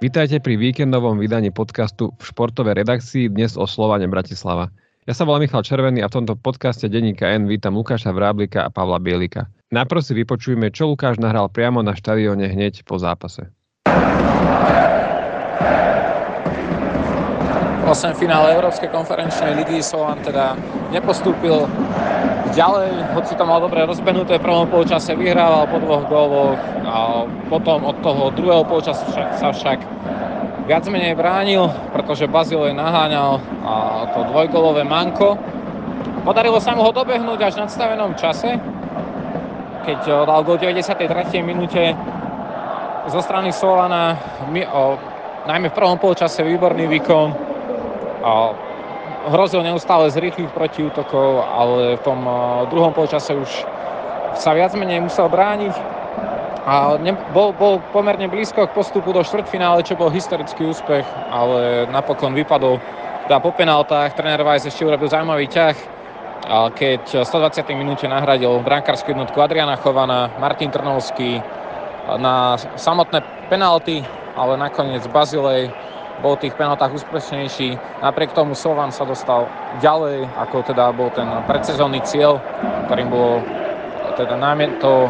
Vítajte pri víkendovom vydaní podcastu v športovej redakcii dnes o Slovane Bratislava. Ja sa volám Michal Červený a v tomto podcaste Denníka N vítam Lukáša Vráblika a Pavla Bielika. Najprv si vypočujeme, čo Lukáš nahral priamo na štadióne hneď po zápase. 8 finále Európskej konferenčnej ligy Slovan teda nepostúpil ďalej, hoci to mal dobre rozbenuté, v prvom polčase vyhrával po dvoch góloch a potom od toho druhého polčasu sa však viac menej bránil, pretože Bazilej naháňal a to dvojgolové manko. Podarilo sa mu ho dobehnúť až v nadstavenom čase, keď dal gol 93. minúte zo strany Slovana, najmä v prvom polčase výborný výkon. A hrozil neustále z rýchlych protiútokov, ale v tom eh, druhom polčase už sa viac menej musel brániť a ne, bol, bol pomerne blízko k postupu do štvrtfinále, čo bol historický úspech, ale napokon vypadol teda po penáltach. Tréner Weiss ešte urobil zaujímavý ťah, keď v 120. minúte nahradil brankárskú jednotku Adriana Chovana, Martin Trnovský na samotné penalty, ale nakoniec Bazilej bol v tých penaltách úspešnejší. Napriek tomu Slovan sa dostal ďalej, ako teda bol ten predsezónny cieľ, ktorým bolo teda najmä to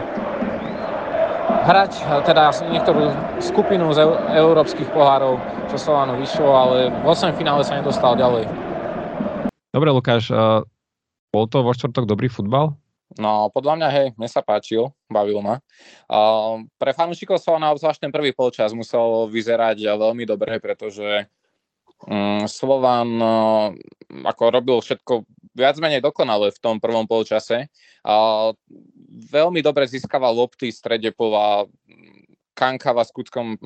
hrať teda niektorú skupinu z európskych pohárov, čo Slovanu vyšlo, ale v 8 finále sa nedostal ďalej. Dobre, Lukáš, bol to vo štvrtok dobrý futbal? No, podľa mňa, hej, mne sa páčil, bavil ma. Uh, pre fanúšikov sa na obzvlášť ten prvý polčas musel vyzerať veľmi dobre, pretože um, Slovan uh, ako robil všetko viac menej dokonale v tom prvom polčase. Uh, veľmi dobre získaval lopty strede pola, Kankava s Kuckom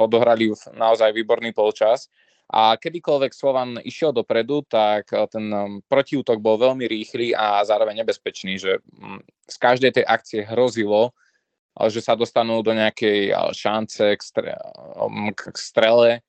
odohrali naozaj výborný polčas a kedykoľvek Slovan išiel dopredu, tak eh, ten um, protiútok bol veľmi rýchly a zároveň nebezpečný, že mm, z každej tej akcie hrozilo, eh, že sa dostanú do nejakej eh, šance k, stre, um, k strele.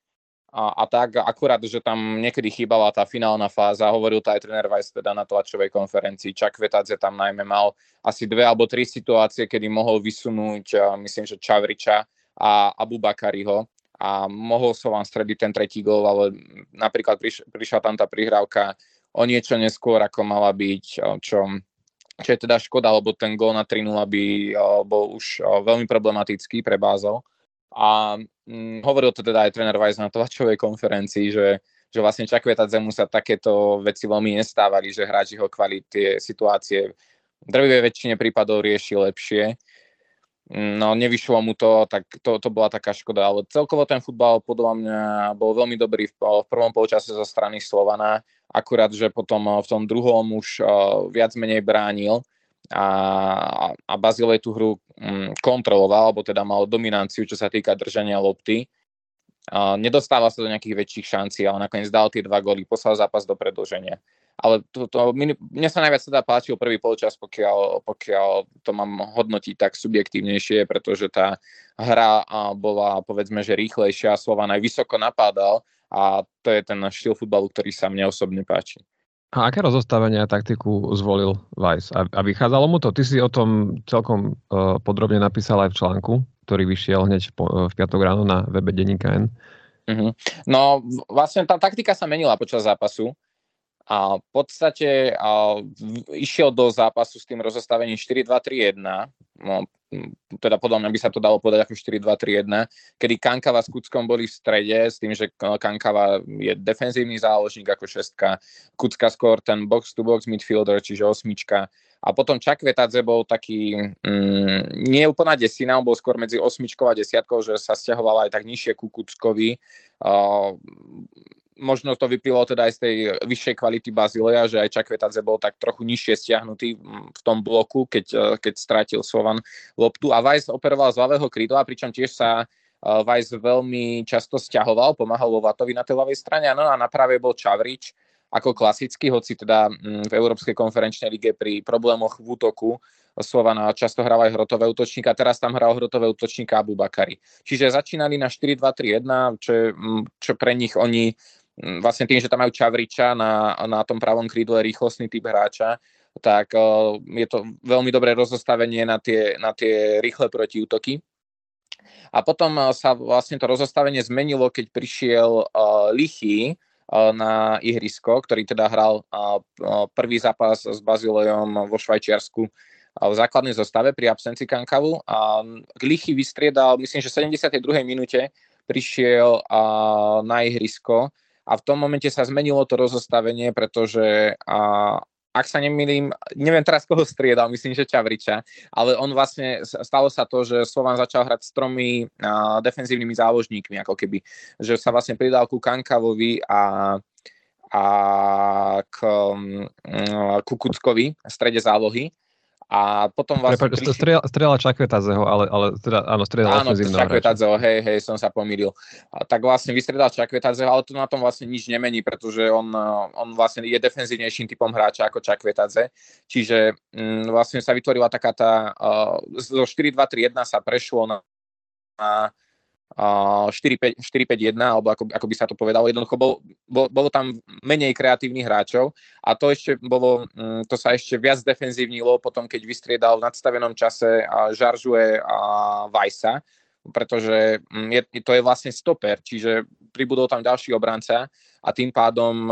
A, a tak akurát, že tam niekedy chýbala tá finálna fáza, hovoril to aj tréner Weiss teda na tlačovej konferencii, Čak Vetadze tam najmä mal asi dve alebo tri situácie, kedy mohol vysunúť, myslím, že Čavriča a Abu Bakariho, a mohol som vám strediť ten tretí gól, ale napríklad priš, prišla tam tá prihrávka o niečo neskôr, ako mala byť, čo, čo je teda škoda, lebo ten gól na 3 by bol už veľmi problematický pre Bázel. A hm, hovoril to teda aj tréner Weiss na tlačovej konferencii, že, že vlastne Čakvetadzemu sa takéto veci veľmi nestávali, že hráč jeho kvality situácie v drvivej väčšine prípadov rieši lepšie No, nevyšlo mu to, tak to, to bola taká škoda, ale celkovo ten futbal podľa mňa bol veľmi dobrý v, v prvom polčase zo strany Slovana, akurát, že potom v tom druhom už uh, viac menej bránil a, a Bazilej tú hru um, kontroloval, alebo teda mal dominanciu, čo sa týka držania lopty. Nedostáva sa do nejakých väčších šancí, ale nakoniec dal tie dva góly, poslal zápas do predlženia ale to, to, mne sa najviac teda páčil prvý polčas, pokiaľ, pokiaľ to mám hodnotiť tak subjektívnejšie, pretože tá hra bola povedzme, že rýchlejšia, Slovan aj vysoko napádal a to je ten štýl futbalu, ktorý sa mne osobne páči. A aké rozostavenie a taktiku zvolil Weiss? A, a vychádzalo mu to? Ty si o tom celkom uh, podrobne napísal aj v článku, ktorý vyšiel hneď uh, v piatok ráno na webe Deníka N. Uh-huh. No vlastne tá taktika sa menila počas zápasu a v podstate a, išiel do zápasu s tým rozostavením 4-2-3-1, no, teda podľa mňa by sa to dalo povedať ako 4-2-3-1, kedy Kankava s Kuckom boli v strede, s tým, že Kankava je defenzívny záložník ako šestka, Kucka skôr ten box-to-box midfielder, čiže osmička. A potom Čakvetadze bol taký, mm, nie úplná desina, on bol skôr medzi osmičkou a desiatkou, že sa stiahoval aj tak nižšie ku Kuckovi. Uh, možno to vyplývalo teda aj z tej vyššej kvality Bazileja, že aj Čakvetadze bol tak trochu nižšie stiahnutý v tom bloku, keď, e, keď strátil Slovan loptu. A Weiss operoval z ľavého krídla, pričom tiež sa e, Weiss veľmi často stiahoval, pomáhal Lovatovi na tej ľavej strane, no a na práve bol Čavrič, ako klasický, hoci teda v Európskej konferenčnej lige pri problémoch v útoku Slovana často hral aj hrotové útočníka, teraz tam hral hrotové útočníka Abu Bakari. Čiže začínali na 4-2-3-1, čo, mm, čo pre nich oni vlastne tým, že tam majú Čavriča na, na tom pravom krídle rýchlostný typ hráča, tak je to veľmi dobré rozostavenie na tie, na tie rýchle protiútoky. A potom sa vlastne to rozostavenie zmenilo, keď prišiel Lichy na ihrisko, ktorý teda hral prvý zápas s Bazilejom vo Švajčiarsku v základnej zostave pri absencii Kankavu a Lichy vystriedal, myslím, že v 72. minúte prišiel na ihrisko a v tom momente sa zmenilo to rozostavenie, pretože ak sa nemýlim, neviem teraz koho striedal, myslím, že Čavriča, ale on vlastne, stalo sa to, že Slovan začal hrať s tromi uh, defenzívnymi záložníkmi, ako keby, že sa vlastne pridal ku Kankavovi a a k um, Kukuckovi v strede zálohy a potom vlastne... Prepač, prišli... strieľa, strieľa Čakvetadzeho, ale, ale teda, áno, strieľa Áno, Čakvetadzeho, hej, hej, som sa pomýlil. A tak vlastne vystredal Čakvetadzeho, ale to na tom vlastne nič nemení, pretože on, on vlastne je defenzívnejším typom hráča ako Čakvetadze. Čiže m, mm, vlastne sa vytvorila taká tá... Uh, zo 4-2-3-1 sa prešlo na, na 4-5-1, alebo ako, ako by sa to povedalo. Jednoducho bol, bol, bolo tam menej kreatívnych hráčov a to ešte bolo, mm, to sa ešte viac defenzívnilo potom, keď vystriedal v nadstavenom čase Žaržuje a Vajsa, pretože mm, je, to je vlastne stoper, čiže pribudol tam ďalší obranca a tým pádom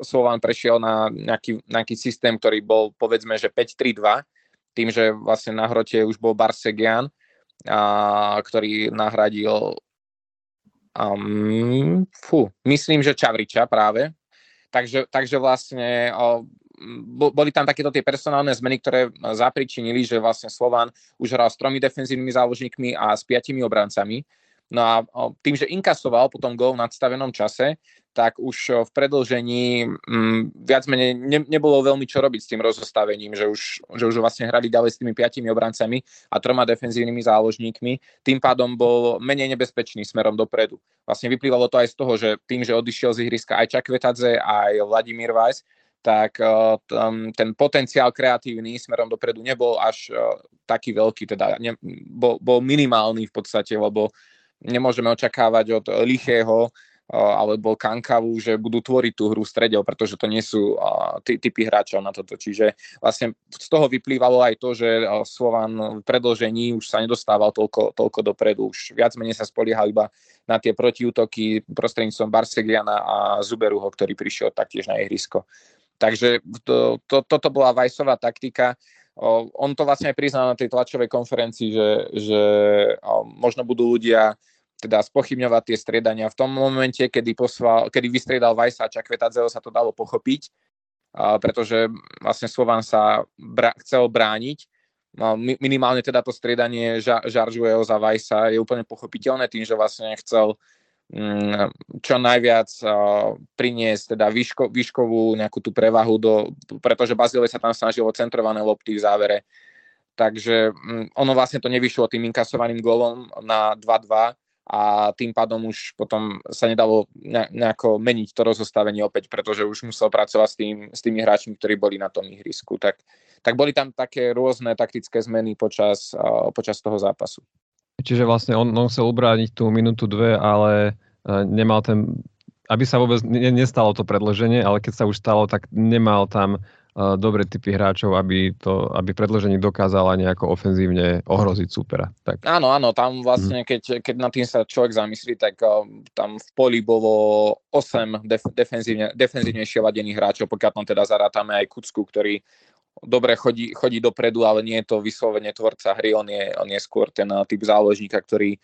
Slovan prešiel na nejaký, nejaký systém, ktorý bol povedzme, že 5-3-2, tým, že vlastne na hrote už bol Barsegian a, ktorý nahradil um, fú, myslím, že Čavriča práve. Takže, takže vlastne o, boli tam takéto tie personálne zmeny, ktoré zapričinili, že vlastne Slovan už hral s tromi defenzívnymi záložníkmi a s piatimi obrancami. No a tým, že inkasoval potom gol v nadstavenom čase, tak už v predlžení m, viac menej ne, nebolo veľmi čo robiť s tým rozostavením, že už, že už vlastne hrali ďalej s tými piatimi obrancami a troma defenzívnymi záložníkmi. Tým pádom bol menej nebezpečný smerom dopredu. Vlastne vyplývalo to aj z toho, že tým, že odišiel z ihriska aj Čakvetadze, aj Vladimír Weiss, tak uh, ten potenciál kreatívny smerom dopredu nebol až uh, taký veľký, teda ne, bol, bol minimálny v podstate, lebo nemôžeme očakávať od lichého alebo Kankavu, že budú tvoriť tú hru stredel, pretože to nie sú ty, typy hráčov na toto. Čiže vlastne z toho vyplývalo aj to, že Slovan v predložení už sa nedostával toľko, toľko dopredu, už viac menej sa spoliehal iba na tie protiútoky prostredníctvom Barsegliana a Zuberuho, ktorý prišiel taktiež na ihrisko. Takže to, to, toto bola Vajsová taktika. On to vlastne aj priznal na tej tlačovej konferencii, že, že možno budú ľudia teda spochybňovať tie striedania. V tom momente, kedy, poslal, kedy vystriedal Vajsa a Čakvetadzeho, sa to dalo pochopiť, pretože vlastne Slovan sa bra- chcel brániť. No, minimálne teda to striedanie ža- Žaržueho za Vajsa je úplne pochopiteľné tým, že vlastne chcel mm, čo najviac priniesť teda výško, výškovú nejakú tú prevahu, do, pretože Bazile sa tam snažilo centrované lopty v závere. Takže um, ono vlastne to nevyšlo tým inkasovaným golom na 2-2 a tým pádom už potom sa nedalo nejako meniť to rozostavenie opäť, pretože už musel pracovať s, tým, s tými hráčmi, ktorí boli na tom ihrisku. Tak, tak boli tam také rôzne taktické zmeny počas, počas toho zápasu. Čiže vlastne on, on chcel ubrániť tú minútu dve, ale uh, nemal ten, aby sa vôbec ne, nestalo to predloženie, ale keď sa už stalo, tak nemal tam dobré typy hráčov, aby, to, aby predloženie dokázala nejako ofenzívne ohroziť supera. Tak. Áno, áno, tam vlastne, mhm. keď, keď na tým sa človek zamyslí, tak uh, tam v poli bolo 8 def, defenzívne, defenzívnejšie ladených hráčov, pokiaľ tam teda zarátame aj Kucku, ktorý dobre chodí, chodí dopredu, ale nie je to vyslovene tvorca hry, on je, on je skôr ten typ záložníka, ktorý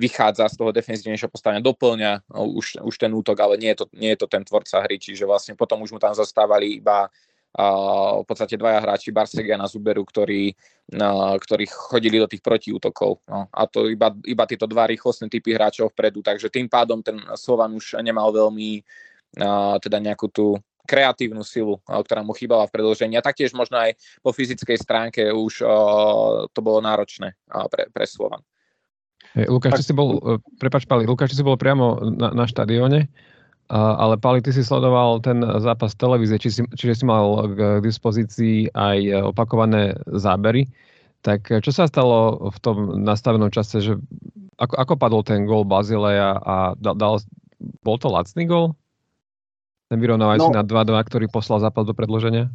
vychádza z toho defenzívnejšieho postavenia, doplňa no, už, už ten útok, ale nie je, to, nie je to ten tvorca hry, čiže vlastne potom už mu tam zostávali iba v podstate dvaja hráči Barsegia na Zuberu, ktorí, ktorí chodili do tých protiútokov. No, a to iba, iba tieto dva rýchlostné typy hráčov vpredu, takže tým pádom ten Slovan už nemal veľmi teda nejakú tú kreatívnu silu, ktorá mu chýbala v predĺžení. A taktiež možno aj po fyzickej stránke už to bolo náročné pre, pre Slovan. Hey, Lukáš, ty si bol, e, prepač Pali, Lukáš, si bol priamo na, na štadióne, ale Pali, ty si sledoval ten zápas televízie, či si, čiže si mal k dispozícii aj opakované zábery. Tak čo sa stalo v tom nastavenom čase, že ako, ako padol ten gól Bazileja a dal, dal, bol to lacný gól? Ten vyrovnávací no, na 2-2, ktorý poslal zápas do predloženia?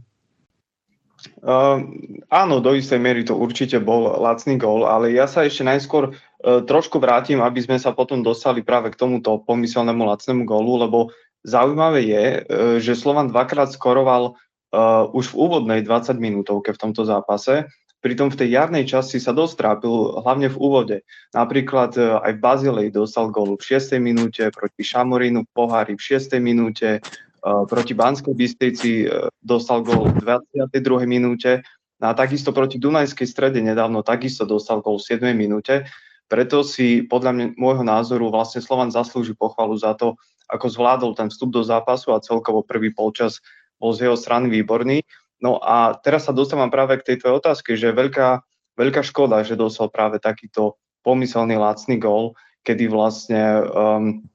Uh, áno, do istej miery to určite bol lacný gól, ale ja sa ešte najskôr trošku vrátim, aby sme sa potom dostali práve k tomuto pomyselnému lacnému gólu, lebo zaujímavé je, uh, že Slovan dvakrát skoroval uh, už v úvodnej 20 minútovke v tomto zápase, pritom v tej jarnej časti sa dosť trápil, hlavne v úvode. Napríklad aj v Bazilei dostal gólu v 6. minúte, proti Šamorínu v pohári v 6. minúte, proti Banskej Bystrici e, dostal gól v 22. minúte a takisto proti Dunajskej strede nedávno takisto dostal gól v 7. minúte. Preto si podľa mňa, môjho názoru vlastne Slovan zaslúži pochvalu za to, ako zvládol ten vstup do zápasu a celkovo prvý polčas bol z jeho strany výborný. No a teraz sa dostávam práve k tej tvojej otázke, že veľká, veľká škoda, že dostal práve takýto pomyselný lacný gól, kedy vlastne um,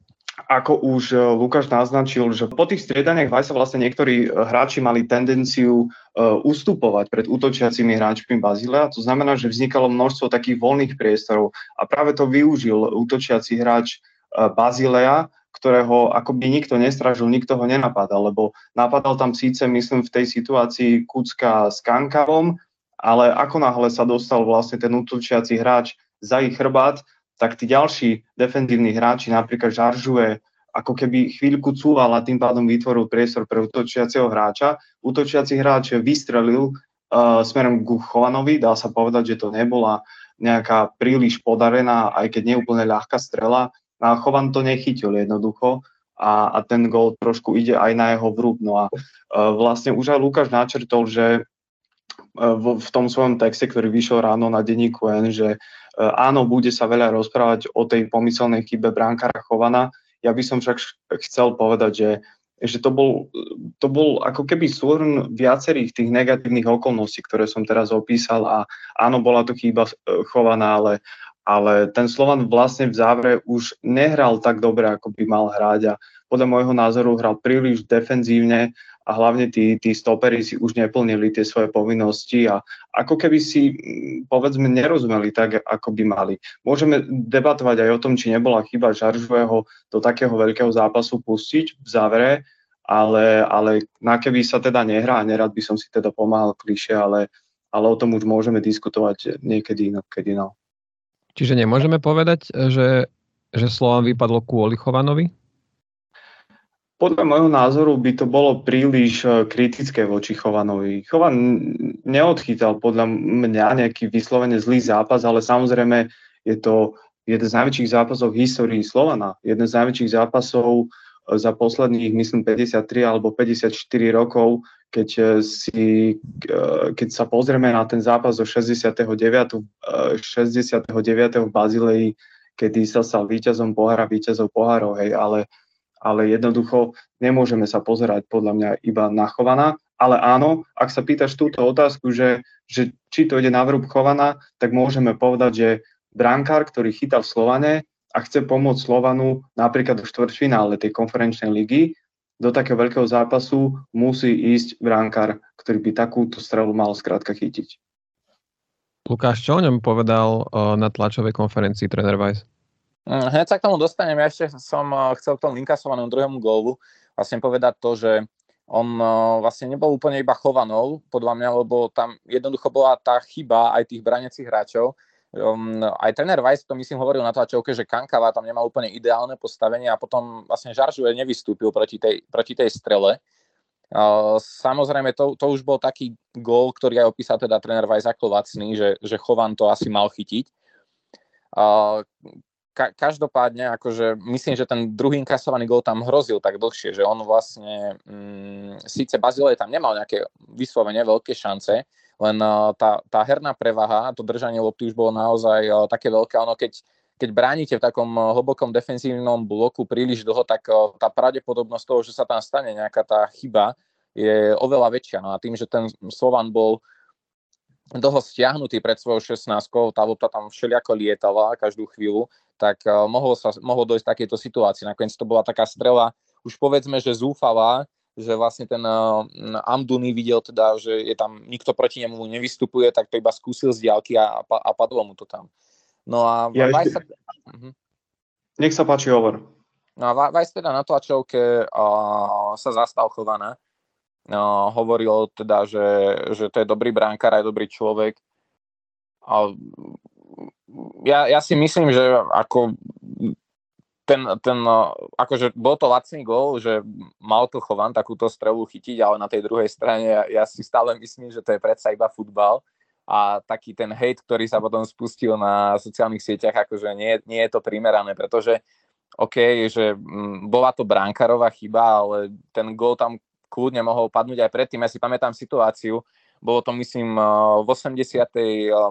ako už e, Lukáš naznačil, že po tých striedaniach sa vlastne niektorí e, hráči mali tendenciu uh, ustupovať pred útočiacimi hráčmi Bazilea. To znamená, že vznikalo množstvo takých voľných priestorov a práve to využil útočiaci hráč Bazilea, ktorého akoby nikto nestražil, nikto ho nenapadal, lebo napadal tam síce, myslím, v tej situácii Kucka s Kankavom, ale ako náhle sa dostal vlastne ten útočiaci hráč za ich chrbát, tak tí ďalší defenzívni hráči, napríklad Žaržuje, ako keby chvíľku cúval a tým pádom vytvoril priestor pre útočiaceho hráča. Útočiaci hráč vystrelil uh, smerom k Chovanovi, dá sa povedať, že to nebola nejaká príliš podarená, aj keď neúplne ľahká strela. A Chovan to nechytil jednoducho a, a ten gol trošku ide aj na jeho vrúb. No a uh, vlastne už aj Lukáš načrtol, že uh, v, v tom svojom texte, ktorý vyšiel ráno na denníku N, že áno, bude sa veľa rozprávať o tej pomyselnej chybe bránkára Chovana. Ja by som však chcel povedať, že, že to, bol, to bol ako keby súhrn viacerých tých negatívnych okolností, ktoré som teraz opísal a áno, bola to chyba e, Chovana, ale, ale ten Slovan vlastne v závere už nehral tak dobre, ako by mal hrať a podľa môjho názoru hral príliš defenzívne a hlavne tí, tí stopery si už neplnili tie svoje povinnosti a ako keby si, povedzme, nerozumeli tak, ako by mali. Môžeme debatovať aj o tom, či nebola chyba Žaržového do takého veľkého zápasu pustiť v závere, ale, ale na keby sa teda nehrá, nerad by som si teda pomáhal kliše, ale, ale o tom už môžeme diskutovať niekedy inokedy. No. Čiže nemôžeme povedať, že, že Slovan vypadlo kvôli Chovanovi? Podľa môjho názoru by to bolo príliš e, kritické voči Chovanovi. Chovan neodchytal podľa mňa nejaký vyslovene zlý zápas, ale samozrejme je to jeden z najväčších zápasov v histórii Slovana. Jeden z najväčších zápasov e, za posledných, myslím, 53 alebo 54 rokov, keď, e, si, keď sa pozrieme na ten zápas zo 69. 69. v Bazileji, kedy sa stal víťazom pohára, víťazov pohárov, hej, ale ale jednoducho nemôžeme sa pozerať podľa mňa iba na Chovana, ale áno, ak sa pýtaš túto otázku, že, že či to ide na vrúb Chovana, tak môžeme povedať, že brankár, ktorý chytá v Slovane a chce pomôcť Slovanu napríklad v štvrťfinále tej konferenčnej ligy, do takého veľkého zápasu musí ísť brankár, ktorý by takúto strelu mal skrátka chytiť. Lukáš, čo o ňom povedal na tlačovej konferencii tréner Weiss? Mm, hneď sa k tomu dostanem. Ja ešte som eh, chcel k tomu inkasovanému druhému gólu vlastne povedať to, že on eh, vlastne nebol úplne iba chovanou, podľa mňa, lebo tam jednoducho bola tá chyba aj tých braniacich hráčov. Um, aj tréner Weiss to myslím hovoril na tlačovke, že Kankava tam nemal úplne ideálne postavenie a potom vlastne Žaržuje nevystúpil proti tej, proti tej strele. Uh, samozrejme, to, to už bol taký gól, ktorý aj opísal teda tréner Weiss ako lacný, že, že Chovan to asi mal chytiť. Ka- každopádne, akože myslím, že ten druhý inkasovaný gol tam hrozil tak dlhšie, že on vlastne, mm, síce Bazilej tam nemal nejaké vyslovene veľké šance, len uh, tá, tá herná prevaha, to držanie lopty už bolo naozaj uh, také veľké, ono keď, keď bránite v takom uh, hlbokom defenzívnom bloku príliš dlho, tak uh, tá pravdepodobnosť toho, že sa tam stane nejaká tá chyba, je oveľa väčšia. No a tým, že ten Slovan bol dlho stiahnutý pred svojou 16 tá lopta tam všelijako lietala každú chvíľu, tak uh, mohlo, sa, mohlo dojsť takéto situácii. Nakoniec to bola taká strela, už povedzme, že zúfalá, že vlastne ten uh, Amduny videl teda, že je tam nikto proti nemu nevystupuje, tak to iba skúsil z diálky a, a padlo mu to tam. No a ja Vajs sa... uh-huh. Nech sa páči, hovor. No a Vajs teda na tlačovke uh, sa zastal chovaná no, hovoril teda, že, že to je dobrý bránkár, aj dobrý človek. A ja, ja si myslím, že ako ten, ten, akože bol to lacný gól, že mal to Chovan takúto strelu chytiť, ale na tej druhej strane ja, ja si stále myslím, že to je predsa iba futbal a taký ten hate, ktorý sa potom spustil na sociálnych sieťach, akože nie, nie je to primerané, pretože OK, že m, bola to bránkarová chyba, ale ten gól tam kľudne mohol padnúť aj predtým. Ja si pamätám situáciu, bolo to myslím v 80.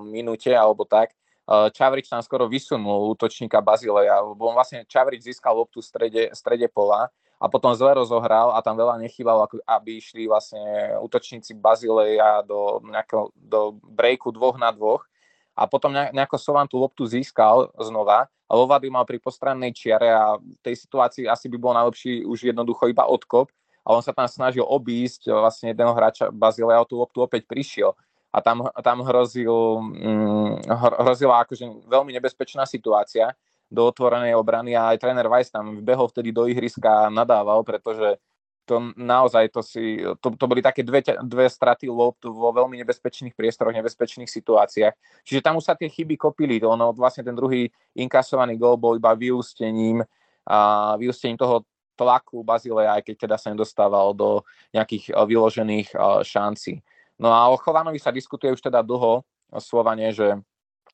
minúte alebo tak, Eh, Čavrič tam skoro vysunul útočníka Bazileja, lebo on vlastne Čavrič získal loptu v strede, strede pola a potom zle rozohral a tam veľa nechýbalo, aby išli vlastne útočníci Bazileja do, nejakého, do breaku dvoch na dvoch a potom nejako Sovan tú loptu získal znova a Lovady mal pri postrannej čiare a v tej situácii asi by bol najlepší už jednoducho iba odkop a on sa tam snažil obísť vlastne jedného hráča Bazileja, tú loptu opäť prišiel a tam, tam hrozil, hm, hrozila akože veľmi nebezpečná situácia do otvorenej obrany a aj tréner Weiss tam vbehol vtedy do ihriska a nadával, pretože to naozaj to si, to, to boli také dve, dve straty loptu vo veľmi nebezpečných priestoroch, nebezpečných situáciách. Čiže tam už sa tie chyby kopili. Ono vlastne ten druhý inkasovaný gol bol iba vyústením, a vyústením toho tlaku Bazilea, aj keď teda sa nedostával do nejakých vyložených šancí. No a o Chovanovi sa diskutuje už teda dlho o Slovane, že,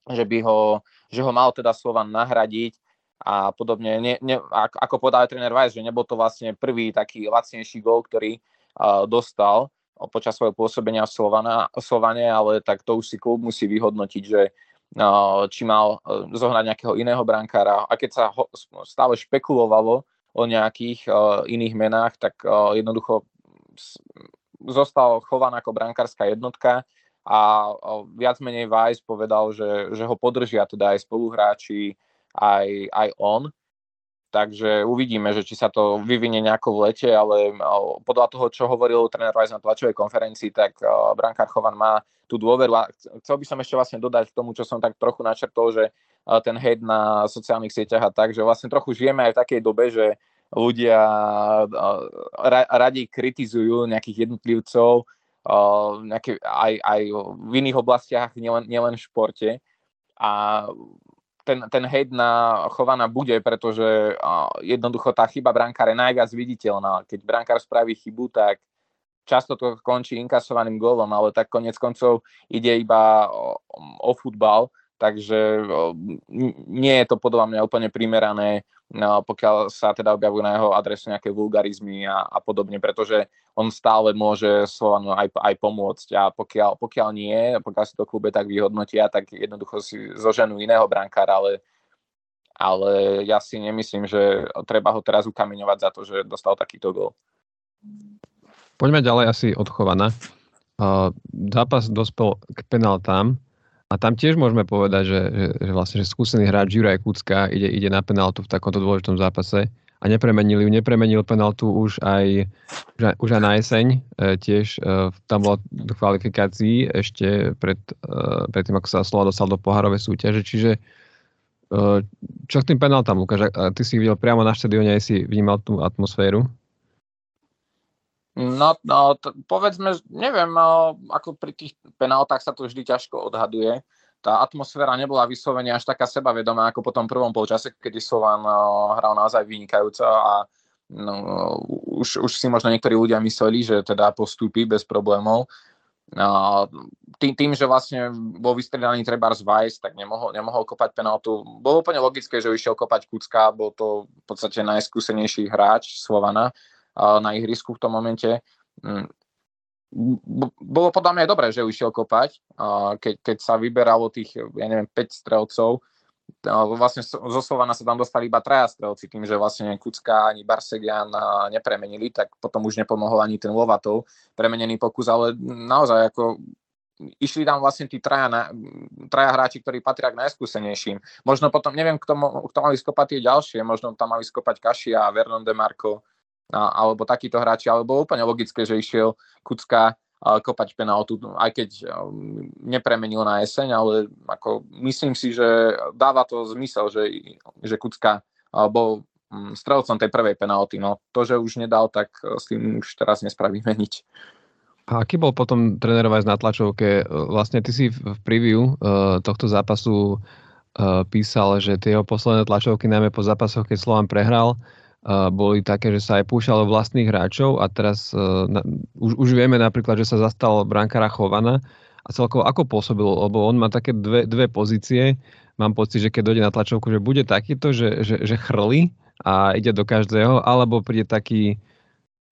že, by ho, že ho mal teda Slovan nahradiť a podobne. Ne, ne, ako povedal tréner Weiss, že nebol to vlastne prvý taký lacnejší gol, ktorý uh, dostal počas svojho pôsobenia v Slovane, ale tak to už si klub musí vyhodnotiť, že uh, či mal uh, zohnať nejakého iného brankára. A keď sa ho, stále špekulovalo o nejakých iných menách, tak jednoducho zostal chovaný ako brankárska jednotka a viac menej Weiss povedal, že, že ho podržia teda aj spoluhráči, aj, aj on. Takže uvidíme, že či sa to vyvinie nejako v lete, ale podľa toho, čo hovoril tréner Weiss na tlačovej konferencii, tak brankár Chovan má tú dôveru. A chcel by som ešte vlastne dodať k tomu, čo som tak trochu načrtol, že ten hate na sociálnych sieťach a tak, že vlastne trochu žijeme aj v takej dobe, že ľudia radi kritizujú nejakých jednotlivcov nejaké, aj, aj v iných oblastiach, nielen, nielen v športe. A ten, ten hejt na Chovana bude, pretože jednoducho tá chyba brankára je najviac viditeľná. Keď brankár spraví chybu, tak často to končí inkasovaným gólom, ale tak konec koncov ide iba o, o futbal, takže nie je to podľa mňa úplne primerané no, pokiaľ sa teda objavujú na jeho adresu nejaké vulgarizmy a, a podobne, pretože on stále môže Slovanu aj, aj pomôcť a pokiaľ, pokiaľ nie, pokiaľ si to klube tak vyhodnotia, tak jednoducho si zoženú iného brankára, ale, ale ja si nemyslím, že treba ho teraz ukameňovať za to, že dostal takýto gol. Poďme ďalej asi odchovaná. Uh, zápas dospel k penáltám. A tam tiež môžeme povedať, že, že, že vlastne že skúsený hráč Juraj Kucka ide, ide na penaltu v takomto dôležitom zápase a nepremenili ju. Nepremenil penaltu už aj, už aj, už aj na jeseň. E, tiež e, tam bola do kvalifikácií ešte pred, e, pred tým, ako sa Slova dostal do pohárovej súťaže. Čiže e, čo k tým penaltám, Lukáš? Ty si videl priamo na štadióne, aj si vnímal tú atmosféru? No, no t- povedzme, neviem, no, ako pri tých penáltach sa to vždy ťažko odhaduje. Tá atmosféra nebola vyslovene až taká sebavedomá ako po tom prvom polčase, kedy Slovan no, hral naozaj vynikajúco a no, už, už si možno niektorí ľudia mysleli, že teda postúpi bez problémov. No, tým, tým, že vlastne bol vystriedaný treba z Weiss, tak nemohol, nemohol kopať penaltu. Bolo úplne logické, že išiel kopať Kucka, bol to v podstate najskúsenejší hráč Slovana na ihrisku v tom momente. Mm, bolo podľa mňa dobré, že išiel kopať, keď, keď sa vyberalo tých, ja neviem, 5 strelcov, vlastne zo Slovana sa tam dostali iba traja strelci, tým, že vlastne Kucka ani Barsegian nepremenili, tak potom už nepomohol ani ten Lovatov premenený pokus, ale naozaj ako išli tam vlastne tí traja, na, traja hráči, ktorí patria k najskúsenejším. Možno potom, neviem, kto, kto mali skopať tie ďalšie, možno tam mali skopať Kašia Vernon de Marco, alebo takíto hráči, ale bolo úplne logické, že išiel Kucka kopať penaltu, aj keď nepremenil na jeseň, ale ako myslím si, že dáva to zmysel, že, že Kucka bol mm, strelcom tej prvej penalty. No, to, že už nedal, tak e, s tým už teraz nespravíme nič. A aký bol potom trénerovať na tlačovke? Vlastne ty si v preview uh, tohto zápasu písal, že tie jeho posledné tlačovky, najmä po zápasoch, keď Slovan prehral, boli také, že sa aj púšalo vlastných hráčov a teraz uh, na, už, už vieme napríklad, že sa zastal brankára Chovana a celkovo ako pôsobil, lebo on má také dve, dve pozície. Mám pocit, že keď dojde na tlačovku, že bude takýto, že, že, že chrli a ide do každého, alebo príde taký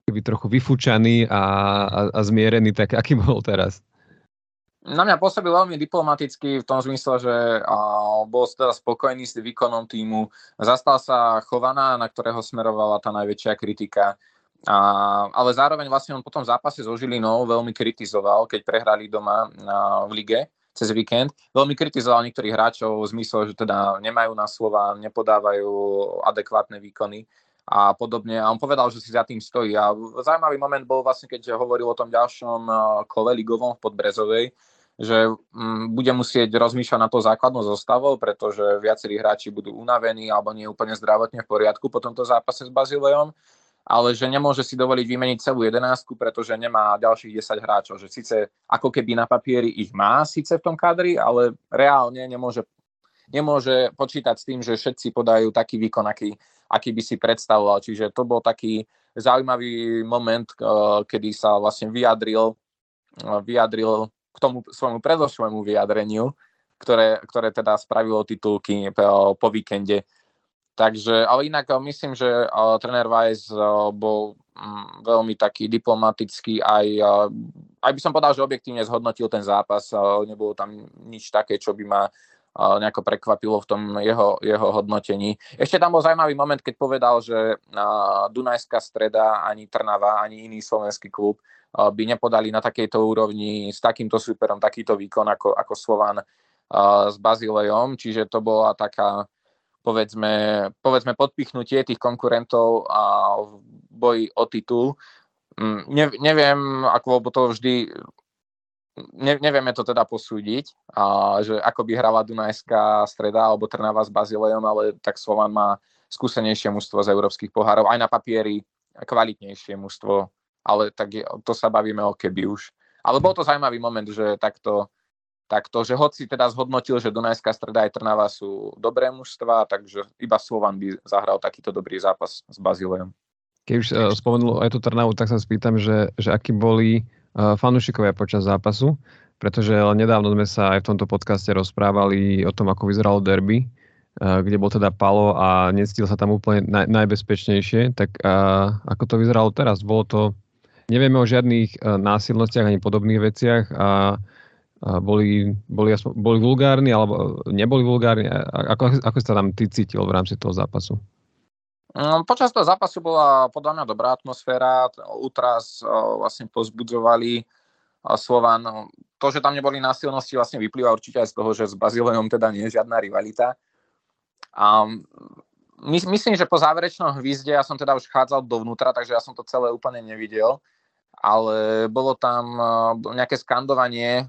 keby trochu vyfúčaný a, a, a zmierený, tak aký bol teraz? Na mňa pôsobil veľmi diplomaticky v tom zmysle, že bol teda spokojný s výkonom týmu. Zastal sa Chovana, na ktorého smerovala tá najväčšia kritika. A, ale zároveň vlastne on potom v zápase so Žilinou veľmi kritizoval, keď prehrali doma na, v lige cez víkend. Veľmi kritizoval niektorých hráčov v zmysle, že teda nemajú na slova, nepodávajú adekvátne výkony a podobne. A on povedal, že si za tým stojí. A zaujímavý moment bol vlastne, keď hovoril o tom ďalšom kole ligovom v Podbrezovej, že mm, bude musieť rozmýšľať na to základnou zostavou, pretože viacerí hráči budú unavení alebo nie úplne zdravotne v poriadku po tomto zápase s Bazilejom, ale že nemôže si dovoliť vymeniť celú jedenáctku, pretože nemá ďalších 10 hráčov. Že síce ako keby na papieri ich má síce v tom kadri, ale reálne nemôže, nemôže počítať s tým, že všetci podajú taký výkon, aký, aký by si predstavoval. Čiže to bol taký zaujímavý moment, kedy sa vlastne vyjadril, vyjadril k tomu svojmu predošlému vyjadreniu, ktoré, ktoré teda spravilo titulky eh, po víkende. Takže, ale inak myslím, že tréner Weiss bol mm, veľmi taký diplomatický, aj, aj by som povedal, že objektívne zhodnotil ten zápas, nebolo tam nič také, čo by ma nejako prekvapilo v tom jeho, jeho hodnotení. Ešte tam bol zaujímavý moment, keď povedal, že Dunajská streda, ani Trnava, ani iný slovenský klub by nepodali na takejto úrovni s takýmto superom takýto výkon ako, ako Slovan s Bazilejom, čiže to bola taká povedzme, povedzme podpichnutie tých konkurentov a v boji o titul. Mm, ne, neviem, ako lebo to vždy ne, nevieme to teda posúdiť, a, že ako by hrala Dunajská streda alebo Trnava s Bazilejom, ale tak Slovan má skúsenejšie mužstvo z európskych pohárov, aj na papieri kvalitnejšie mužstvo, ale tak je, to sa bavíme o keby už. Ale bol to zaujímavý moment, že takto, takto že hoci teda zhodnotil, že Dunajská streda aj Trnava sú dobré mužstva, takže iba Slovan by zahral takýto dobrý zápas s Bazilejom. Keď už uh, spomenul aj tú Trnavu, tak sa spýtam, že, že akí boli fanúšikovia počas zápasu, pretože nedávno sme sa aj v tomto podcaste rozprávali o tom, ako vyzeralo derby, kde bol teda Palo a necítil sa tam úplne naj, najbezpečnejšie. Tak a, ako to vyzeralo teraz? Bolo to, nevieme o žiadnych násilnostiach ani podobných veciach a, boli, boli, boli vulgárni alebo neboli vulgárni? Ako, ako sa tam ty cítil v rámci toho zápasu? No, počas toho zápasu bola podľa mňa dobrá atmosféra, útras vlastne pozbudzovali Slovan. To, že tam neboli násilnosti, vlastne vyplýva určite aj z toho, že s Bazilejom teda nie je žiadna rivalita. A my, myslím, že po záverečnom hvizde, ja som teda už chádzal dovnútra, takže ja som to celé úplne nevidel, ale bolo tam nejaké skandovanie,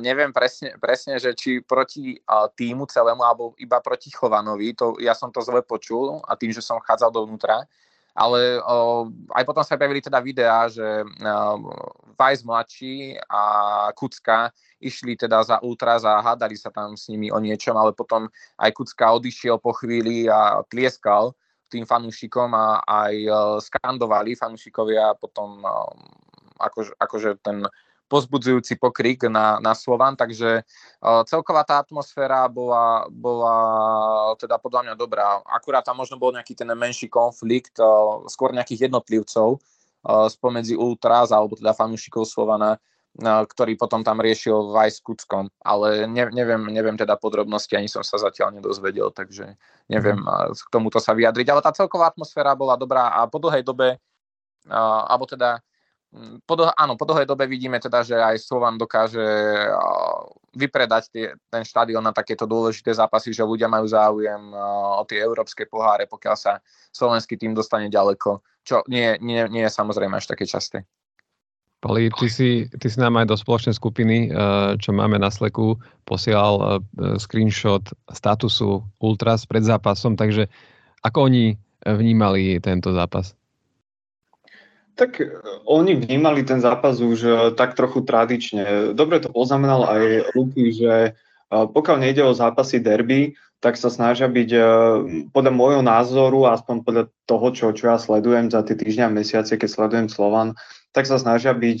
neviem presne, presne že či proti týmu celému, alebo iba proti Chovanovi, to, ja som to zle počul a tým, že som chádzal dovnútra, ale aj potom sa objavili teda videá, že Vajs mladší a Kucka išli teda za Ultras a hádali sa tam s nimi o niečom, ale potom aj Kucka odišiel po chvíli a tlieskal tým fanúšikom a aj skandovali fanúšikovia potom akože, akože ten pozbudzujúci pokrik na, na Slovan, takže uh, celková tá atmosféra bola, bola teda podľa mňa dobrá. Akurát tam možno bol nejaký ten menší konflikt, uh, skôr nejakých jednotlivcov uh, spomedzi Ultras alebo teda fanúšikov Slovana, uh, ktorý potom tam riešil Vajs Kuckom, ale ne, neviem, neviem teda podrobnosti, ani som sa zatiaľ nedozvedel, takže neviem uh, k tomuto sa vyjadriť, ale tá celková atmosféra bola dobrá a po dlhej dobe, uh, alebo teda po dlh- áno, po dlhej dobe vidíme teda, že aj Slovan dokáže vypredať tie, ten štadión na takéto dôležité zápasy, že ľudia majú záujem o tie európske poháre, pokiaľ sa slovenský tým dostane ďaleko, čo nie, nie, nie je samozrejme až také časté. Pali, ty si, ty si nám aj do spoločnej skupiny, čo máme na Sleku, posielal screenshot statusu Ultras pred zápasom, takže ako oni vnímali tento zápas? Tak oni vnímali ten zápas už tak trochu tradične. Dobre to poznamenal aj Luky, že pokiaľ nejde o zápasy derby, tak sa snažia byť podľa môjho názoru, aspoň podľa toho, čo, čo ja sledujem za tie týždňa a mesiace, keď sledujem Slovan, tak sa snažia byť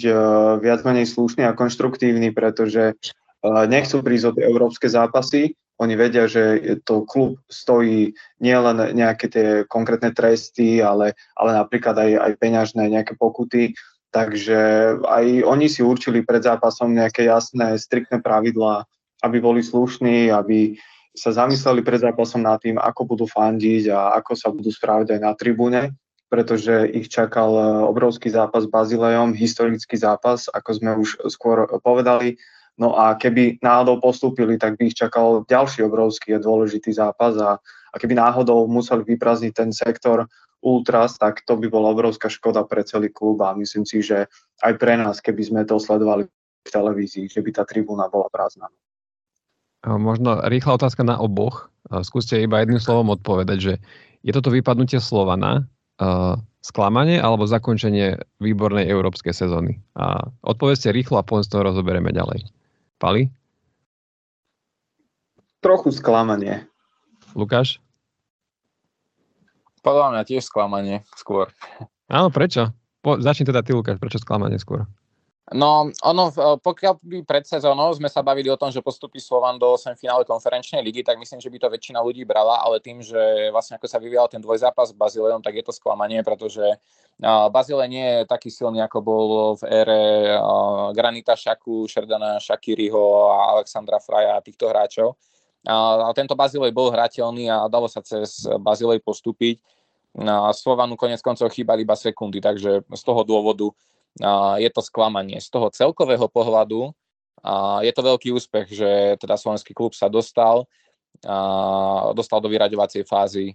viac menej slušní a konštruktívni, pretože nechcú prísť o tie európske zápasy. Oni vedia, že to klub stojí nielen nejaké tie konkrétne tresty, ale, ale napríklad aj, aj peňažné nejaké pokuty. Takže aj oni si určili pred zápasom nejaké jasné, striktné pravidlá, aby boli slušní, aby sa zamysleli pred zápasom nad tým, ako budú fandiť a ako sa budú správať aj na tribúne, pretože ich čakal obrovský zápas s Bazilejom, historický zápas, ako sme už skôr povedali. No a keby náhodou postúpili, tak by ich čakal ďalší obrovský a dôležitý zápas a, a keby náhodou museli vyprázdniť ten sektor Ultras, tak to by bola obrovská škoda pre celý klub a myslím si, že aj pre nás, keby sme to sledovali v televízii, že by tá tribúna bola prázdna. Možno rýchla otázka na oboch. Skúste iba jedným slovom odpovedať, že je toto vypadnutie Slovana uh, sklamanie alebo zakončenie výbornej európskej sezóny? A odpovedzte rýchlo a potom to rozoberieme ďalej. Pali? Trochu sklamanie. Lukáš? Podľa mňa tiež sklamanie skôr. Áno, prečo? Po, začni teda ty, Lukáš, prečo sklamanie skôr? No, ono, pokiaľ by pred sezónou sme sa bavili o tom, že postupí Slovan do finále konferenčnej ligy, tak myslím, že by to väčšina ľudí brala, ale tým, že vlastne ako sa vyvíjal ten dvojzápas s Bazileom, tak je to sklamanie, pretože Bazile nie je taký silný, ako bol v ére Granita Šaku, Šerdana Šakiriho a Alexandra Fraja a týchto hráčov. A tento Bazilej bol hrateľný a dalo sa cez Bazilej postúpiť. Slovanu konec koncov chýbali iba sekundy, takže z toho dôvodu je to sklamanie. Z toho celkového pohľadu je to veľký úspech, že teda slovenský klub sa dostal, dostal do vyraďovacej fázy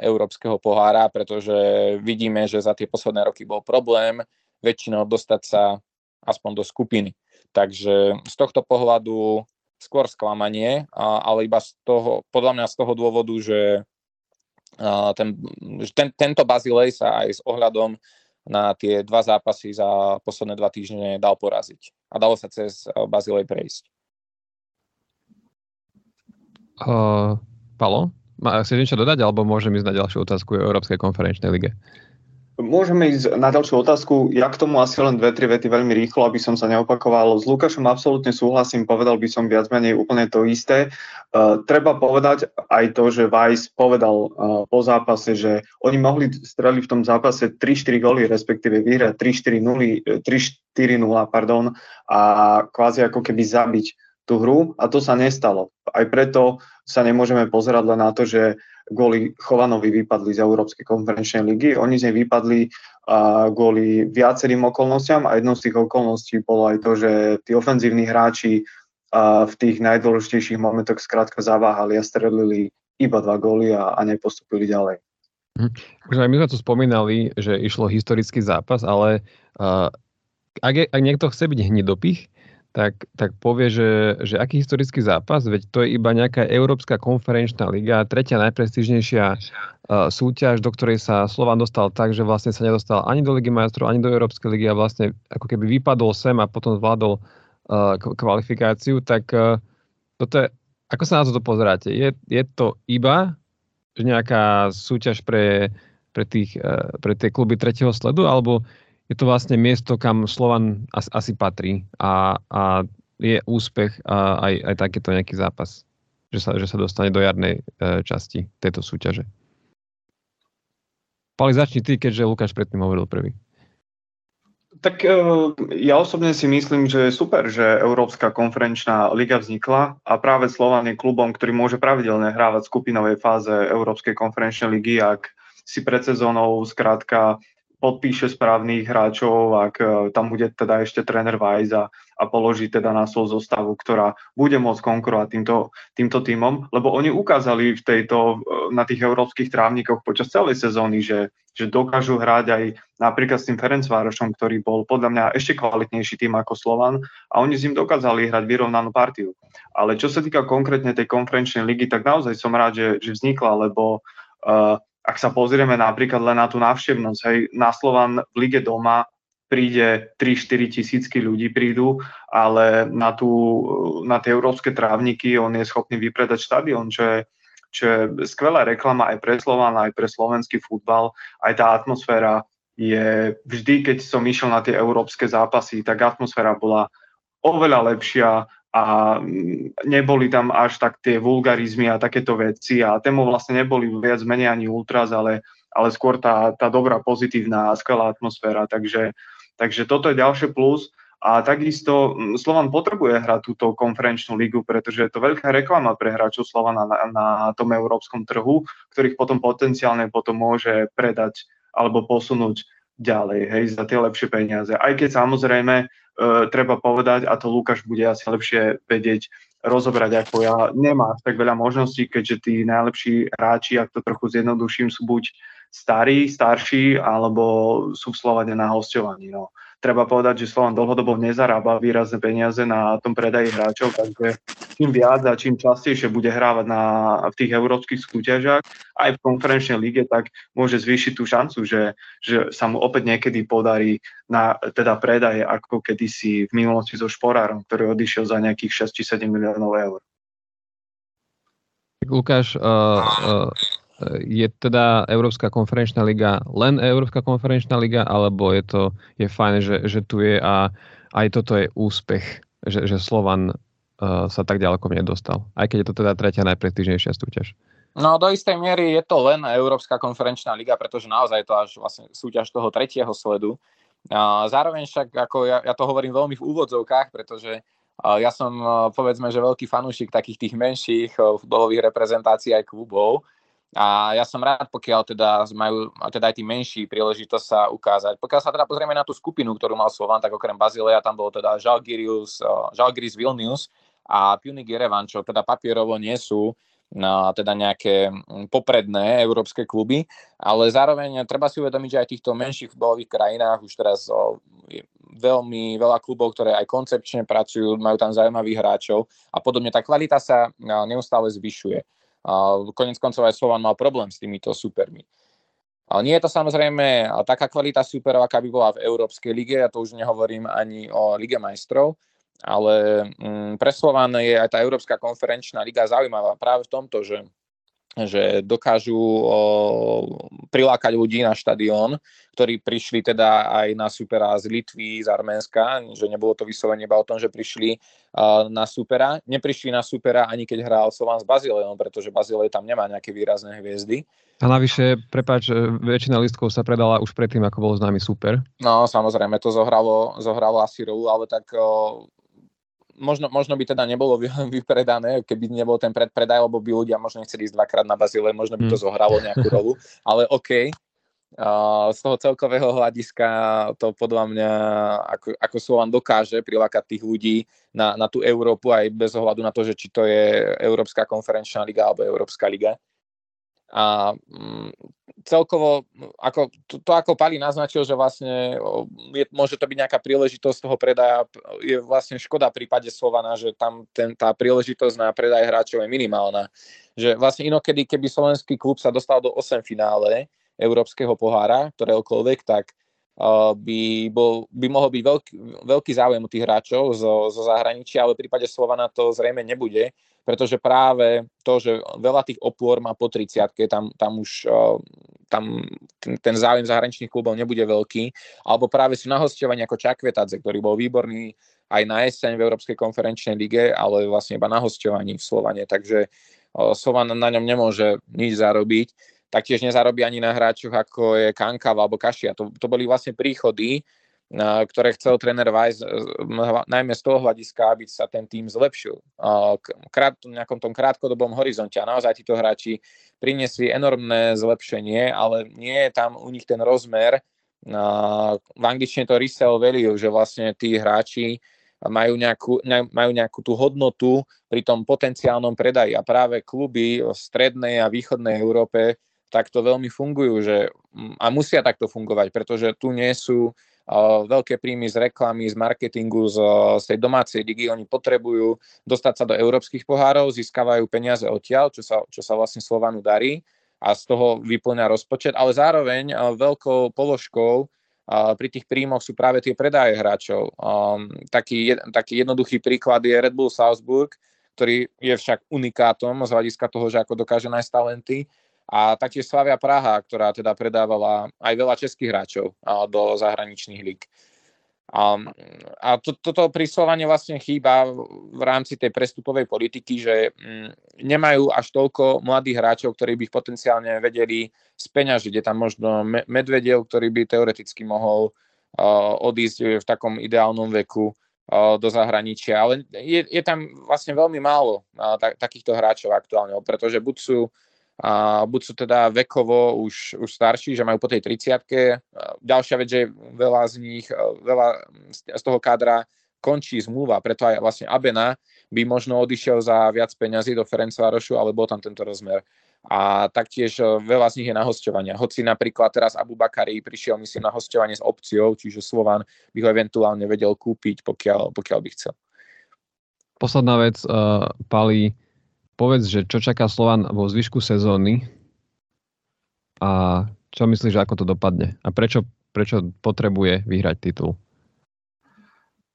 Európskeho pohára, pretože vidíme, že za tie posledné roky bol problém väčšinou dostať sa aspoň do skupiny. Takže z tohto pohľadu skôr sklamanie, ale iba z toho, podľa mňa z toho dôvodu, že ten, ten, tento Bazilej sa aj s ohľadom na tie dva zápasy za posledné dva týždne dal poraziť. A dalo sa cez eh, Bazilej prejsť. Uh, Palo, chceš niečo dodať, alebo môžem ísť na ďalšiu otázku o Európskej konferenčnej lige? Môžeme ísť na ďalšiu otázku. Ja k tomu asi len dve, tri vety veľmi rýchlo, aby som sa neopakoval. S Lukášom absolútne súhlasím, povedal by som viac menej úplne to isté. Uh, treba povedať aj to, že Weiss povedal uh, po zápase, že oni mohli streliť v tom zápase 3-4 góly, respektíve vyhrať 3-4-0, 3-4-0 pardon, a kvázi ako keby zabiť tú hru a to sa nestalo. Aj preto sa nemôžeme pozerať len na to, že kvôli Chovanovi vypadli z Európskej konferenčnej ligy. Oni z nej vypadli kvôli viacerým okolnostiam a jednou z tých okolností bolo aj to, že tí ofenzívni hráči v tých najdôležitejších momentoch skrátka zaváhali a strelili iba dva góly a, a nepostupili ďalej. Hm. Už aj my sme tu spomínali, že išlo historický zápas, ale uh, ak, je, ak niekto chce byť hnidopich, tak, tak povie, že, že aký historický zápas, veď to je iba nejaká Európska konferenčná liga, tretia najprestížnejšia uh, súťaž, do ktorej sa Slovan dostal tak, že vlastne sa nedostal ani do Ligy majstrov, ani do Európskej ligy a vlastne ako keby vypadol sem a potom zvládol uh, kvalifikáciu, tak uh, toto je, ako sa na to pozeráte? Je, je to iba nejaká súťaž pre, pre, tých, uh, pre tie kluby tretieho sledu, alebo je to vlastne miesto, kam Slovan asi, asi patrí a, a je úspech a aj, aj takéto nejaký zápas, že sa, že sa dostane do jarnej e, časti tejto súťaže. Pali, začni ty, keďže Lukáš predtým hovoril prvý. Tak e, ja osobne si myslím, že je super, že Európska konferenčná liga vznikla a práve Slovan je klubom, ktorý môže pravidelne hrávať v skupinovej fáze Európskej konferenčnej ligy, ak si pred sezónou skrátka podpíše správnych hráčov, ak e, tam bude teda ešte tréner Weiss a, a položí teda na svoju zostavu, ktorá bude môcť konkurovať týmto, týmto týmom, lebo oni ukázali v tejto, e, na tých európskych trávnikoch počas celej sezóny, že, že dokážu hrať aj napríklad s tým Ferencvárošom, ktorý bol podľa mňa ešte kvalitnejší tým ako Slovan a oni s ním dokázali hrať vyrovnanú partiu. Ale čo sa týka konkrétne tej konferenčnej ligy, tak naozaj som rád, že, že vznikla, lebo uh, ak sa pozrieme napríklad len na tú návštevnosť, hej, na Slovan v lige doma príde 3-4 tisícky ľudí prídu, ale na, tú, na tie európske trávniky on je schopný vypredať štadión, čo je, čo je skvelá reklama aj pre Slovan, aj pre slovenský futbal, aj tá atmosféra je vždy, keď som išiel na tie európske zápasy, tak atmosféra bola oveľa lepšia, a neboli tam až tak tie vulgarizmy a takéto veci a tému vlastne neboli viac menej ani ultras, ale, ale skôr tá, tá dobrá, pozitívna a skvelá atmosféra. Takže, takže toto je ďalšie plus. A takisto mm, Slovan potrebuje hrať túto konferenčnú ligu, pretože je to veľká reklama pre hráčov Slovana na, na tom európskom trhu, ktorých potom potenciálne potom môže predať alebo posunúť ďalej, hej, za tie lepšie peniaze. Aj keď samozrejme treba povedať, a to Lukáš bude asi lepšie vedieť rozobrať ako ja, nemá tak veľa možností, keďže tí najlepší hráči, ak to trochu zjednoduším, sú buď starí, starší, alebo sú v Slovane na hostovaní. No treba povedať, že Slovan dlhodobo nezarába výrazné peniaze na tom predaji hráčov, takže čím viac a čím častejšie bude hrávať na, v tých európskych súťažiach, aj v konferenčnej lige, tak môže zvýšiť tú šancu, že, že sa mu opäť niekedy podarí na teda predaje ako kedysi v minulosti so Šporárom, ktorý odišiel za nejakých 6 či 7 miliónov eur. Lukáš, uh, uh, je teda Európska konferenčná liga len Európska konferenčná liga, alebo je to je fajn, že, že tu je a aj toto je úspech, že, že Slovan uh, sa tak ďaleko nedostal. Aj keď je to teda tretia najprestížnejšia súťaž. No do istej miery je to len Európska konferenčná liga, pretože naozaj je to až vlastne súťaž toho tretieho sledu. A zároveň však, ako ja, ja to hovorím veľmi v úvodzovkách, pretože ja som povedzme, že veľký fanúšik takých tých menších futbalových reprezentácií aj klubov, a ja som rád, pokiaľ teda majú teda aj tí menší príležitosť sa ukázať. Pokiaľ sa teda pozrieme na tú skupinu, ktorú mal Slovan, tak okrem Bazilea tam bolo teda Žalgiris, Žalgiris Vilnius a Punic Yerevan, čo teda papierovo nie sú na teda nejaké popredné európske kluby, ale zároveň treba si uvedomiť, že aj v týchto menších futbalových krajinách už teraz o, je veľmi veľa klubov, ktoré aj koncepčne pracujú, majú tam zaujímavých hráčov a podobne. Tá kvalita sa neustále zvyšuje. Konec koncov aj Slovan mal problém s týmito supermi. Ale nie je to samozrejme taká kvalita superov, aká by bola v Európskej lige, ja to už nehovorím ani o Lige majstrov, ale mm, pre Slovan je aj tá Európska konferenčná liga zaujímavá práve v tomto, že že dokážu o, prilákať ľudí na štadión, ktorí prišli teda aj na supera z Litvy, z Arménska, že nebolo to vyslovene iba o tom, že prišli uh, na supera. Neprišli na supera ani keď hral Slovan s Bazileom, pretože Bazilej tam nemá nejaké výrazné hviezdy. A navyše, prepáč, väčšina listkov sa predala už predtým, ako bol známy super. No, samozrejme, to zohralo, zohralo asi rolu, ale tak uh, možno, možno by teda nebolo vypredané, keby nebol ten predpredaj, lebo by ľudia možno chceli ísť dvakrát na Bazile, možno by to hmm. zohralo nejakú rolu, ale OK. Uh, z toho celkového hľadiska to podľa mňa, ako, ako Slovan dokáže prilákať tých ľudí na, na tú Európu aj bez ohľadu na to, že či to je Európska konferenčná liga alebo Európska liga. A mm, celkovo, ako, to, to ako Pali naznačil, že vlastne je, môže to byť nejaká príležitosť toho predaja, je vlastne škoda v prípade Slovana, že tam ten, tá príležitosť na predaj hráčov je minimálna. Že vlastne inokedy, keby slovenský klub sa dostal do 8 finále Európskeho pohára, ktoréhokoľvek, tak by, bol, by mohol byť veľký, veľký záujem u tých hráčov zo, zo zahraničia, ale v prípade Slovana to zrejme nebude, pretože práve to, že veľa tých opôr má po 30 tam, tam už tam ten záujem zahraničných klubov nebude veľký, alebo práve sú na hostovaní ako Čakvetadze, ktorý bol výborný aj na jeseň v Európskej konferenčnej lige, ale vlastne iba na hostovaní v Slovane, takže Slovan na ňom nemôže nič zarobiť taktiež nezarobí ani na hráčoch ako je Kankava alebo Kašia. To, to boli vlastne príchody, ktoré chcel tréner Weiss najmä z toho hľadiska, aby sa ten tým zlepšil krát, v nejakom tom krátkodobom horizonte. A naozaj títo hráči priniesli enormné zlepšenie, ale nie je tam u nich ten rozmer, v angličtine to resell value, že vlastne tí hráči majú nejakú, majú nejakú tú hodnotu pri tom potenciálnom predaji. A práve kluby v strednej a východnej Európe takto veľmi fungujú že, mm, a musia takto fungovať, pretože tu nie sú uh, veľké príjmy z reklamy, z marketingu, z, z tej domácej ligy. Oni potrebujú dostať sa do európskych pohárov, získavajú peniaze odtiaľ, čo sa, čo sa vlastne Slovanu darí. a z toho vyplňa rozpočet, ale zároveň veľkou položkou pri tých príjmoch sú práve tie predaje hráčov. Um, taký, taký jednoduchý príklad je Red Bull Salzburg, ktorý je však unikátom z hľadiska toho, že ako dokáže nájsť talenty. A taktiež Slavia Praha, ktorá teda predávala aj veľa českých hráčov do zahraničných líg. A, a to, toto príslovanie vlastne chýba v rámci tej prestupovej politiky, že mm, nemajú až toľko mladých hráčov, ktorí by potenciálne vedeli speňažiť. Je tam možno Medvedev, ktorý by teoreticky mohol odísť v takom ideálnom veku do zahraničia, ale je, je tam vlastne veľmi málo tak, takýchto hráčov aktuálne, pretože buď sú a buď sú teda vekovo už, už starší, že majú po tej 30 Ďalšia vec, že veľa z nich, veľa z toho kádra končí zmluva, preto aj vlastne Abena by možno odišiel za viac peňazí do Ferencvárošu, ale bol tam tento rozmer. A taktiež e, veľa z nich je na hostovania. Hoci napríklad teraz Abu Bakari prišiel, myslím, na hostovanie s opciou, čiže Slovan by ho eventuálne vedel kúpiť, pokiaľ, pokiaľ by chcel. Posledná vec, uh, Pali, povedz, že čo čaká Slovan vo zvyšku sezóny a čo myslíš, že ako to dopadne a prečo, prečo potrebuje vyhrať titul?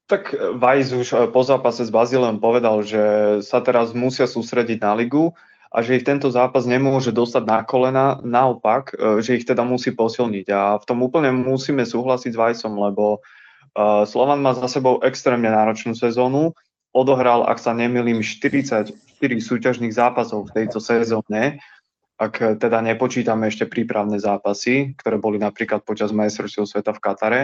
Tak Vajs už eh, po zápase s Bazilem povedal, že sa teraz musia sústrediť na ligu a že ich tento zápas nemôže dostať na kolena, naopak, eh, že ich teda musí posilniť. A v tom úplne musíme súhlasiť s Vajsom, lebo eh, Slovan má za sebou extrémne náročnú sezónu, odohral, ak sa nemýlim, 44 súťažných zápasov v tejto sezóne, ak teda nepočítame ešte prípravné zápasy, ktoré boli napríklad počas majstrovstiev sveta v Katare.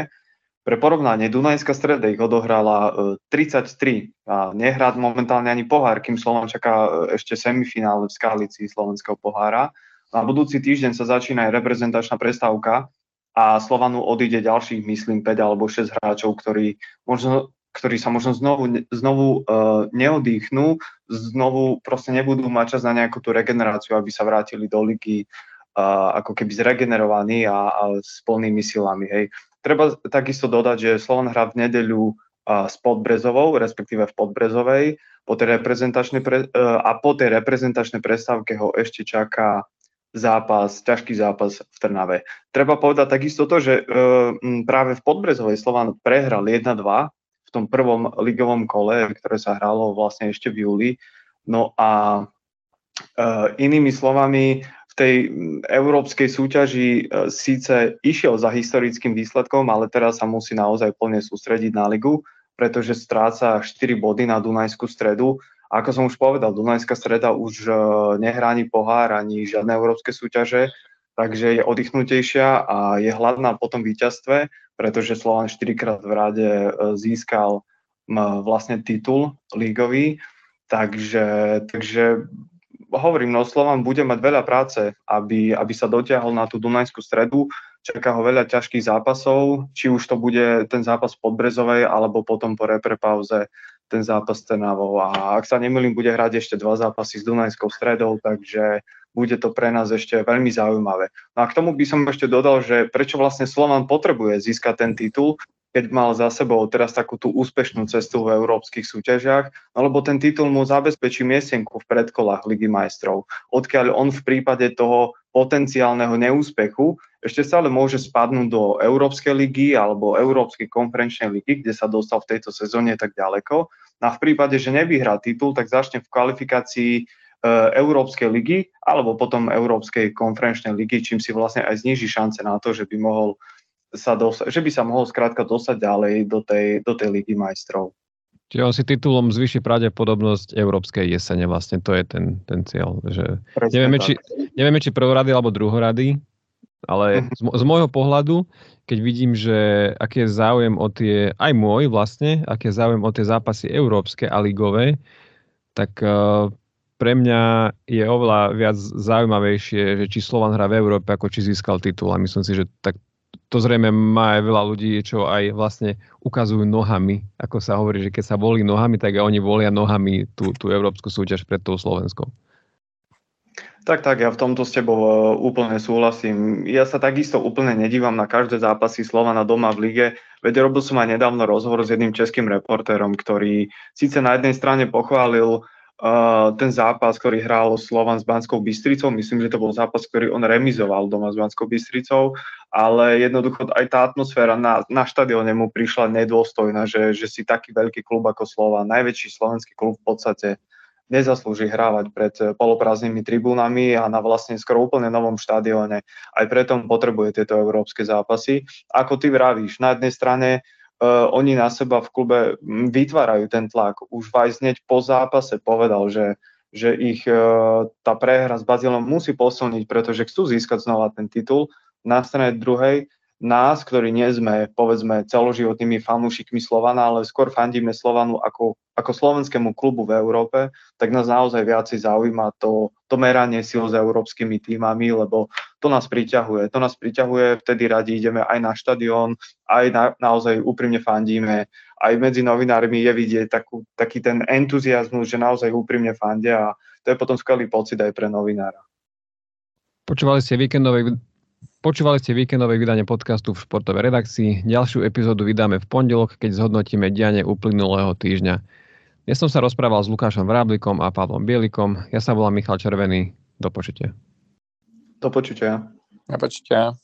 Pre porovnanie, Dunajská streda ich odohrala 33 e, a nehrá momentálne ani pohár, kým Slovan čaká e, ešte semifinále v Skalici slovenského pohára. Na budúci týždeň sa začína aj reprezentačná prestávka a Slovanu odíde ďalších, myslím, 5 alebo 6 hráčov, ktorí možno ktorí sa možno znovu, znovu uh, neodýchnú, znovu proste nebudú mať čas na nejakú tú regeneráciu, aby sa vrátili do ligy uh, ako keby zregenerovaní a, a s plnými silami. Hej. Treba takisto dodať, že Slovan hrá v nedeľu uh, s Podbrezovou, respektíve v Podbrezovej, po tej reprezentačnej pre, uh, a po tej reprezentačnej prestávke ho ešte čaká zápas, ťažký zápas v Trnave. Treba povedať takisto to, že uh, práve v Podbrezovej Slovan prehral 1-2 v tom prvom ligovom kole, ktoré sa hralo vlastne ešte v júli. No a uh, inými slovami, v tej európskej súťaži uh, síce išiel za historickým výsledkom, ale teraz sa musí naozaj plne sústrediť na ligu, pretože stráca 4 body na Dunajskú stredu. Ako som už povedal, Dunajská streda už uh, nehrá ani pohár, ani žiadne európske súťaže, takže je oddychnutejšia a je hladná po tom víťazstve pretože Slovan 4 krát v rade e, získal vlastne titul lígový, takže, takže hovorím, no Slovan bude mať veľa práce, aby, aby sa dotiahol na tú Dunajskú stredu, čaká ho veľa ťažkých zápasov, či už to bude ten zápas pod Brezovej, alebo potom po reprepauze ten zápas Trnavou. A ak sa nemýlim, bude hrať ešte dva zápasy s Dunajskou stredou, takže bude to pre nás ešte veľmi zaujímavé. No a k tomu by som ešte dodal, že prečo vlastne Slovan potrebuje získať ten titul, keď mal za sebou teraz takú tú úspešnú cestu v európskych súťažiach, lebo ten titul mu zabezpečí miestenku v predkolách Ligy majstrov, odkiaľ on v prípade toho potenciálneho neúspechu ešte stále môže spadnúť do Európskej ligy alebo Európskej konferenčnej ligy, kde sa dostal v tejto sezóne tak ďaleko. No a v prípade, že nevyhrá titul, tak začne v kvalifikácii E, Európskej ligy alebo potom Európskej konferenčnej ligy, čím si vlastne aj zniží šance na to, že by mohol sa dosa- že by sa mohol skrátka dostať ďalej do tej, do tej ligy majstrov. Čiže on si titulom zvýši pravdepodobnosť európskej jesene, vlastne to je ten, ten cieľ. Že nevieme, či, nevieme, či prvorady alebo druhorady, ale z, z môjho pohľadu, keď vidím, že aký je záujem o tie, aj môj vlastne, aký je záujem o tie zápasy európske a ligové, tak uh, pre mňa je oveľa viac zaujímavejšie, že či Slovan hrá v Európe, ako či získal titul. A myslím si, že tak to zrejme má aj veľa ľudí, čo aj vlastne ukazujú nohami. Ako sa hovorí, že keď sa volí nohami, tak aj oni volia nohami tú, tú európsku súťaž pred tou Slovenskou. Tak, tak, ja v tomto s tebou e, úplne súhlasím. Ja sa takisto úplne nedívam na každé zápasy Slovana doma v lige, veď robil som aj nedávno rozhovor s jedným českým reportérom, ktorý síce na jednej strane pochválil uh, ten zápas, ktorý hral Slovan s Banskou Bystricou. Myslím, že to bol zápas, ktorý on remizoval doma s Banskou Bystricou, ale jednoducho aj tá atmosféra na, na štadióne mu prišla nedôstojná, že, že si taký veľký klub ako Slovan, najväčší slovenský klub v podstate nezaslúži hrávať pred poloprázdnymi tribúnami a na vlastne skoro úplne novom štadióne. Aj preto potrebuje tieto európske zápasy. Ako ty vravíš, na jednej strane uh, oni na seba v klube vytvárajú ten tlak. Už Vajs hneď po zápase povedal, že, že ich uh, tá prehra s Bazilom musí posilniť, pretože chcú získať znova ten titul. Na strane druhej nás, ktorí nie sme, povedzme, celoživotnými fanúšikmi Slovana, ale skôr fandíme Slovanu ako, ako slovenskému klubu v Európe, tak nás naozaj viacej zaujíma to, to meranie sil s európskymi týmami, lebo to nás priťahuje. To nás priťahuje, vtedy radi ideme aj na štadión, aj na, naozaj úprimne fandíme. Aj medzi novinármi je vidieť takú, taký ten entuziasmus, že naozaj úprimne fandia a to je potom skvelý pocit aj pre novinára. Počúvali ste víkendové Počúvali ste víkendové vydanie podcastu v športovej redakcii. Ďalšiu epizódu vydáme v pondelok, keď zhodnotíme dianie uplynulého týždňa. Dnes som sa rozprával s Lukášom Vráblikom a Pavlom Bielikom. Ja sa volám Michal Červený. Do počutia. Do počutia. Do počutia.